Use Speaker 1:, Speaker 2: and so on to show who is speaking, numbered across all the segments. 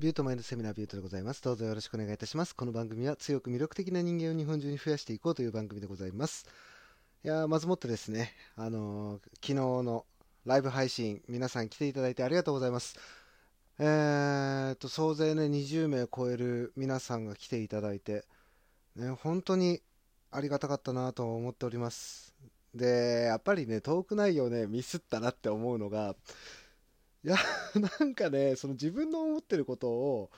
Speaker 1: ビュートマインドセミナービュートでございます。どうぞよろしくお願いいたします。この番組は強く魅力的な人間を日本中に増やしていこうという番組でございます。いやまずもってですね、あのー昨日のライブ配信、皆さん来ていただいてありがとうございます。えーと、総勢ね、20名超える皆さんが来ていただいて、ね、本当にありがたかったなと思っております。で、やっぱりね、トーク内容ね、ミスったなって思うのが、いや、なんかね、その自分の思ってることを、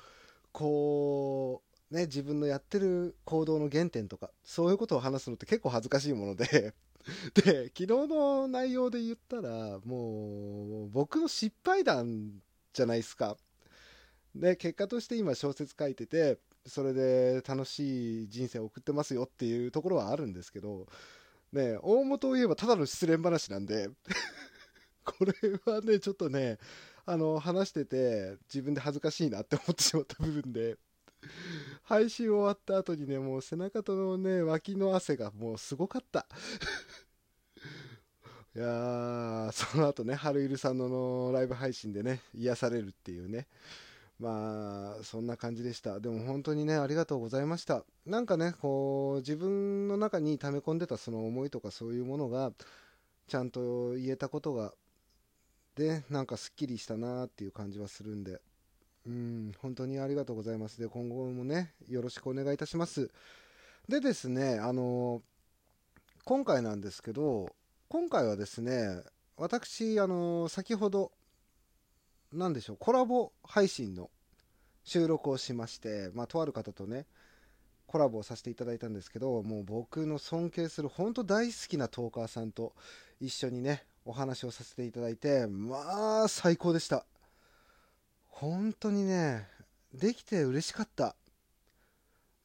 Speaker 1: こう、ね、自分のやってる行動の原点とか、そういうことを話すのって結構恥ずかしいもので、で、昨日の内容で言ったら、もう、僕の失敗談じゃないですか。で、結果として今小説書いてて、それで楽しい人生を送ってますよっていうところはあるんですけど、ね、大元を言えばただの失恋話なんで、これはね、ちょっとね、あの、話してて、自分で恥ずかしいなって思ってしまった部分で、配信終わった後にね、もう背中とのね、脇の汗がもうすごかった。いやー、その後ね、春いるさんののライブ配信でね、癒されるっていうね。まあ、そんな感じでした。でも本当にね、ありがとうございました。なんかね、こう、自分の中に溜め込んでたその思いとかそういうものが、ちゃんと言えたことが、で、なんかすっきりしたなっていう感じはするんで、うん、本当にありがとうございます。で、今後もね、よろしくお願いいたします。でですね、あの、今回なんですけど、今回はですね、私、あの、先ほど、なんでしょう、コラボ配信の収録をしまして、まあ、とある方とね、コラボをさせていただいたんですけど、もう僕の尊敬する、本当大好きなトーカーさんと一緒にね、お話をさせていただいて、まあ、最高でした。本当にね、できて嬉しかった。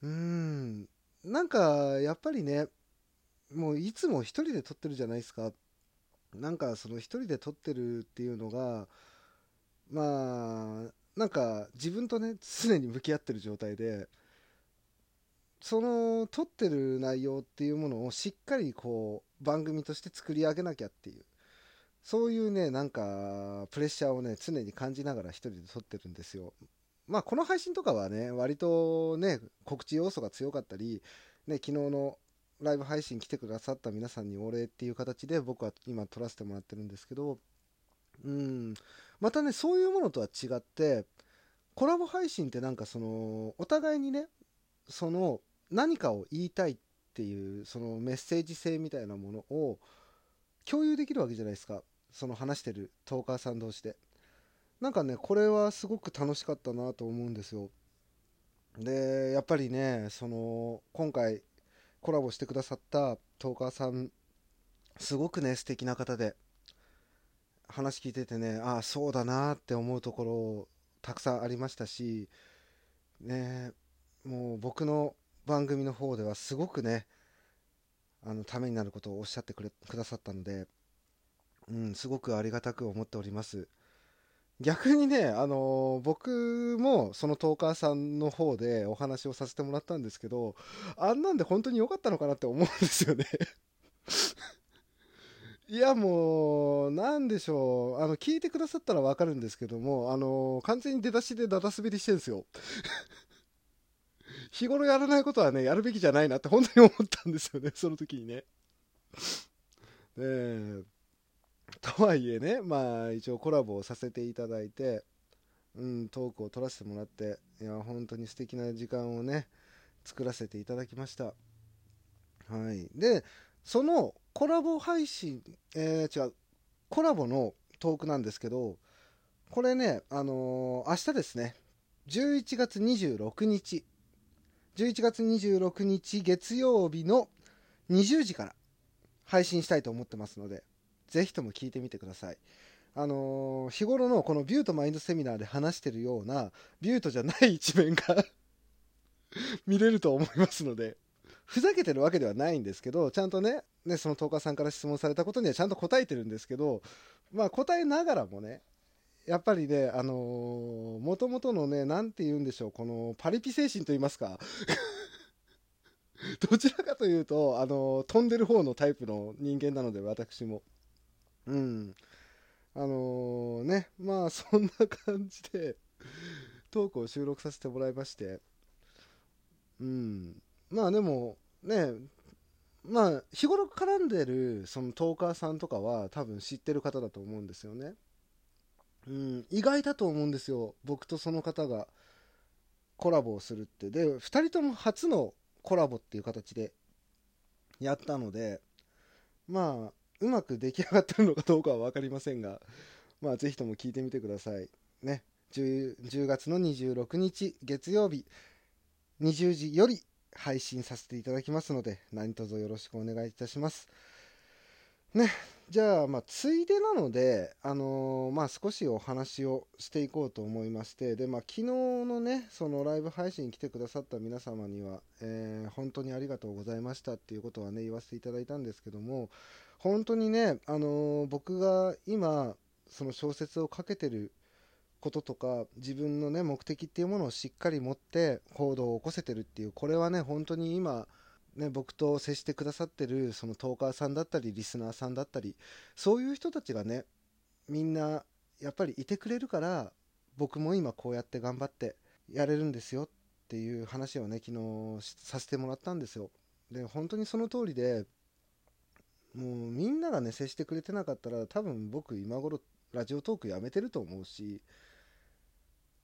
Speaker 1: うーん、なんか、やっぱりね、もういつも一人で撮ってるじゃないですか。なんか、その一人で撮ってるっていうのが、まあ、なんか自分とね、常に向き合ってる状態で、その撮ってる内容っていうものをしっかりこう番組として作り上げなきゃっていうそういうねなんかプレッシャーをね常に感じながら一人で撮ってるんですよ。まあこの配信とかはね割とね告知要素が強かったりね昨日のライブ配信来てくださった皆さんにお礼っていう形で僕は今撮らせてもらってるんですけどうん。またねそういうものとは違ってコラボ配信ってなんかそのお互いにねその何かを言いたいっていうそのメッセージ性みたいなものを共有できるわけじゃないですか。その話してるトーカーさん同士で。なんかねこれはすごく楽しかったなと思うんですよ。でやっぱりねその今回コラボしてくださったトーカーさんすごくね素敵な方で話聞いててねああそうだなって思うところたくさんありましたしねもう僕の番組の方ではすごくねあのためになることをおっしゃってくれくださったので、うん、すごくありがたく思っております逆にね、あの僕もそのトーカーさんの方でお話をさせてもらったんですけどあんなんで本当に良かったのかなって思うんですよね いやもう、なんでしょう、あの聞いてくださったら分かるんですけども、あの完全に出だしでだだ滑りしてるんですよ。日頃やらないことはね、やるべきじゃないなって本当に思ったんですよね、その時にね。で、とはいえね、まあ一応コラボをさせていただいて、うん、トークを取らせてもらって、いや、本当に素敵な時間をね、作らせていただきました。はい。で、そのコラボ配信、えー、違う、コラボのトークなんですけど、これね、あのー明日ですね、11月26日、11月26日月曜日の20時から配信したいと思ってますので、ぜひとも聞いてみてください。あのー日頃のこのビュートマインドセミナーで話してるような、ビュートじゃない一面が 見れると思いますので、ふざけてるわけではないんですけど、ちゃんとね、ね、そのトーカーさんから質問されたことにはちゃんと答えてるんですけど、まあ答えながらもね、やっぱりね、あのー、もともとのね、なんて言うんでしょう、このパリピ精神と言いますか、どちらかというと、あのー飛んでる方のタイプの人間なので、私も。うん。あのーね、まあそんな感じで、トークを収録させてもらいまして。うん。まあでもね。まあ日頃絡んでるそのトーカーさんとかは多分知ってる方だと思うんですよね。うん。意外だと思うんですよ。僕とその方がコラボをするって。で2人とも初のコラボっていう形でやったので。まあうまく出来上がってるのかどうかは分かりませんがまあぜひとも聞いてみてください。ね。10, 10月の26日月曜日20時より配信させていただきますので何卒よろしくお願いいたします。ね。じゃあまあついでなのであのー、まあ少しお話をしていこうと思いましてでまあ昨日のねそのライブ配信に来てくださった皆様には、えー、本当にありがとうございましたっていうことはね言わせていただいたんですけども本当にねあのー、僕が今その小説を書けてることとか自分のね目的っていうものをしっかり持って行動を起こせてるっていうこれはね本当に今ね、僕と接してくださってるそのトーカーさんだったりリスナーさんだったりそういう人たちがねみんなやっぱりいてくれるから僕も今こうやって頑張ってやれるんですよっていう話をね昨日させてもらったんですよ。で本当にその通りでもうみんながね接してくれてなかったら多分僕今頃ラジオトークやめてると思うし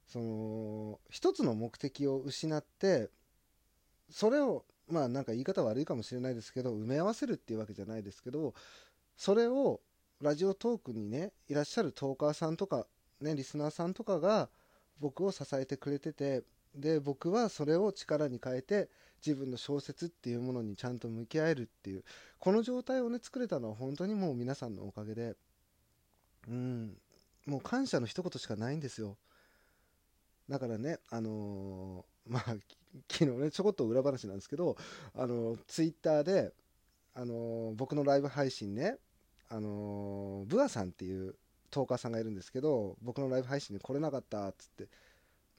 Speaker 1: その一つの目的を失ってそれをまあなんか言い方悪いかもしれないですけど埋め合わせるっていうわけじゃないですけどそれをラジオトークにねいらっしゃるトーカーさんとかねリスナーさんとかが僕を支えてくれててで僕はそれを力に変えて自分の小説っていうものにちゃんと向き合えるっていうこの状態をね作れたのは本当にもう皆さんのおかげでうんもう感謝の一言しかないんですよ。だからね、あのー、まあ、昨日ね、ちょこっと裏話なんですけど、あの、ツイッターで、あのー、僕のライブ配信ね、あのブアさんっていうトーカーさんがいるんですけど、僕のライブ配信に来れなかったっつって、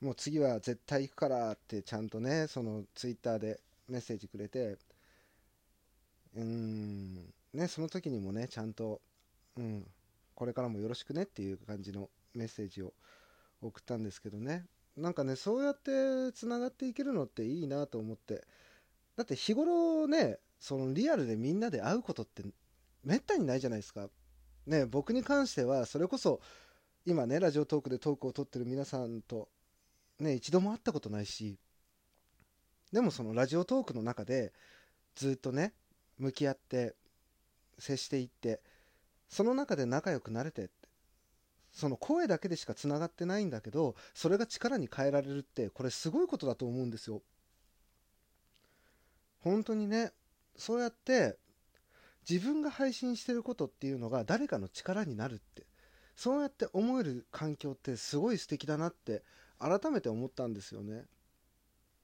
Speaker 1: もう次は絶対行くからってちゃんとね、そのツイッターでメッセージくれて、うん、ね、その時にもね、ちゃんと、うん、これからもよろしくねっていう感じのメッセージを送ったんですけどね、なんかねそうやってつながっていけるのっていいなと思って。だって日頃ねそのリアルでみんなで会うことってめったにないじゃないですか。ね僕に関してはそれこそ今ねラジオトークでトークを撮ってる皆さんとね一度も会ったことないしでもそのラジオトークの中でずっとね向き合って接していってその中で仲良くなれてってその声だけでしかつながってないんだけどそれが力に変えられるってこれすごいことだと思うんですよ。本当にねそうやって自分が配信してることっていうのが誰かの力になるってそうやって思える環境ってすごい素敵だなって改めて思ったんですよね。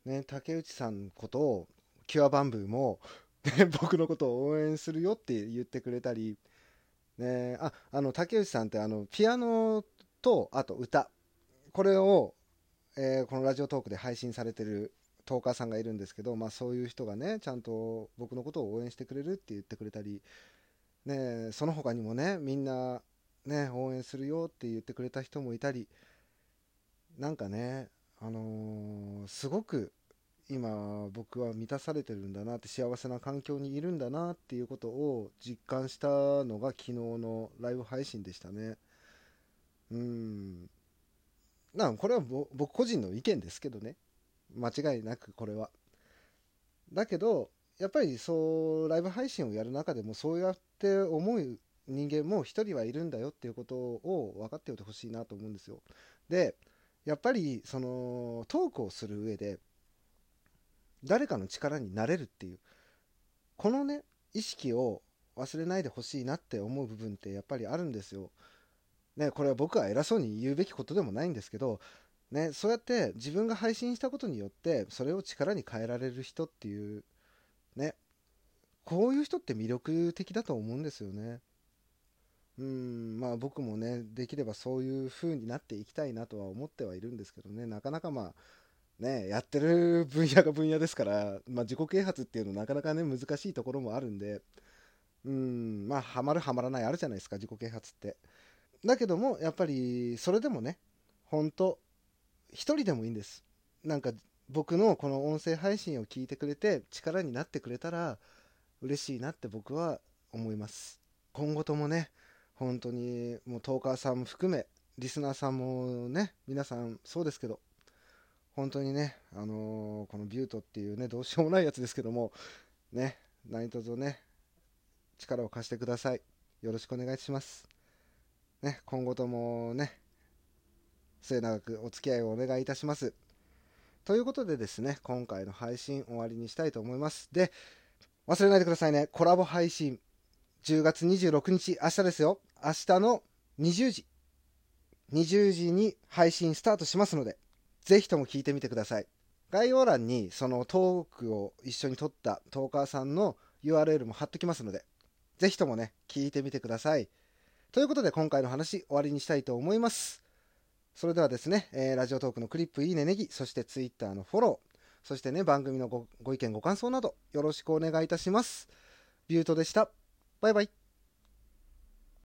Speaker 1: ね竹内さんことをキュアバンブーも、ね、僕のことを応援するよって言ってくれたりね、ああの竹内さんってあのピアノとあと歌これを、えー、このラジオトークで配信されてるトーカーさんがいるんですけど、まあ、そういう人がねちゃんと僕のことを応援してくれるって言ってくれたり、ね、その他にもねみんな、ね、応援するよって言ってくれた人もいたりなんかね、あのー、すごく今僕は満たされてるんだなって幸せな環境にいるんだなっていうことを実感したのが昨日のライブ配信でしたね。うん。なこれは僕個人の意見ですけどね。間違いなくこれは。だけどやっぱりそうライブ配信をやる中でもそうやって思う人間も一人はいるんだよっていうことを分かっておいてほしいなと思うんですよ。でやっぱりそのトークをする上で誰かの力になれるっていうこのね意識を忘れないでほしいなって思う部分ってやっぱりあるんですよ。ね、これは僕は偉そうに言うべきことでもないんですけど、ね、そうやって自分が配信したことによってそれを力に変えられる人っていうねこういう人って魅力的だと思うんですよね。うんまあ僕もねできればそういう風になっていきたいなとは思ってはいるんですけどね。なかなかまあね、やってる分野が分野ですから、まあ、自己啓発っていうのなかなかね難しいところもあるんで。うんまあハマるハマらないあるじゃないですか自己啓発って。だけどもやっぱりそれでもね本当一人でもいいんです。なんか僕のこの音声配信を聞いてくれて力になってくれたら嬉しいなって僕は思います。今後ともね本当にもうトーカーさんも含めリスナーさんもね皆さんそうですけど本当にね、あのー、このビュートっていうねどうしようもないやつですけどもね何卒ね力を貸してください。よろしくお願いします。ね今後ともね末永くお付き合いをお願いいたします。ということでですね今回の配信終わりにしたいと思います。で忘れないでくださいね。コラボ配信10月26日明日ですよ。明日の20時。20時に配信スタートしますのでぜひとも聞いてみてください。概要欄にそのトークを一緒に撮ったトーカーさんの URL も貼っときますのでぜひともね聞いてみてください。ということで今回の話終わりにしたいと思います。それではですね、えー、ラジオトークのクリップいいねネギそして Twitter のフォローそしてね番組のごご意見ご感想などよろしくお願いいたします。ビュートでした。バイバイ。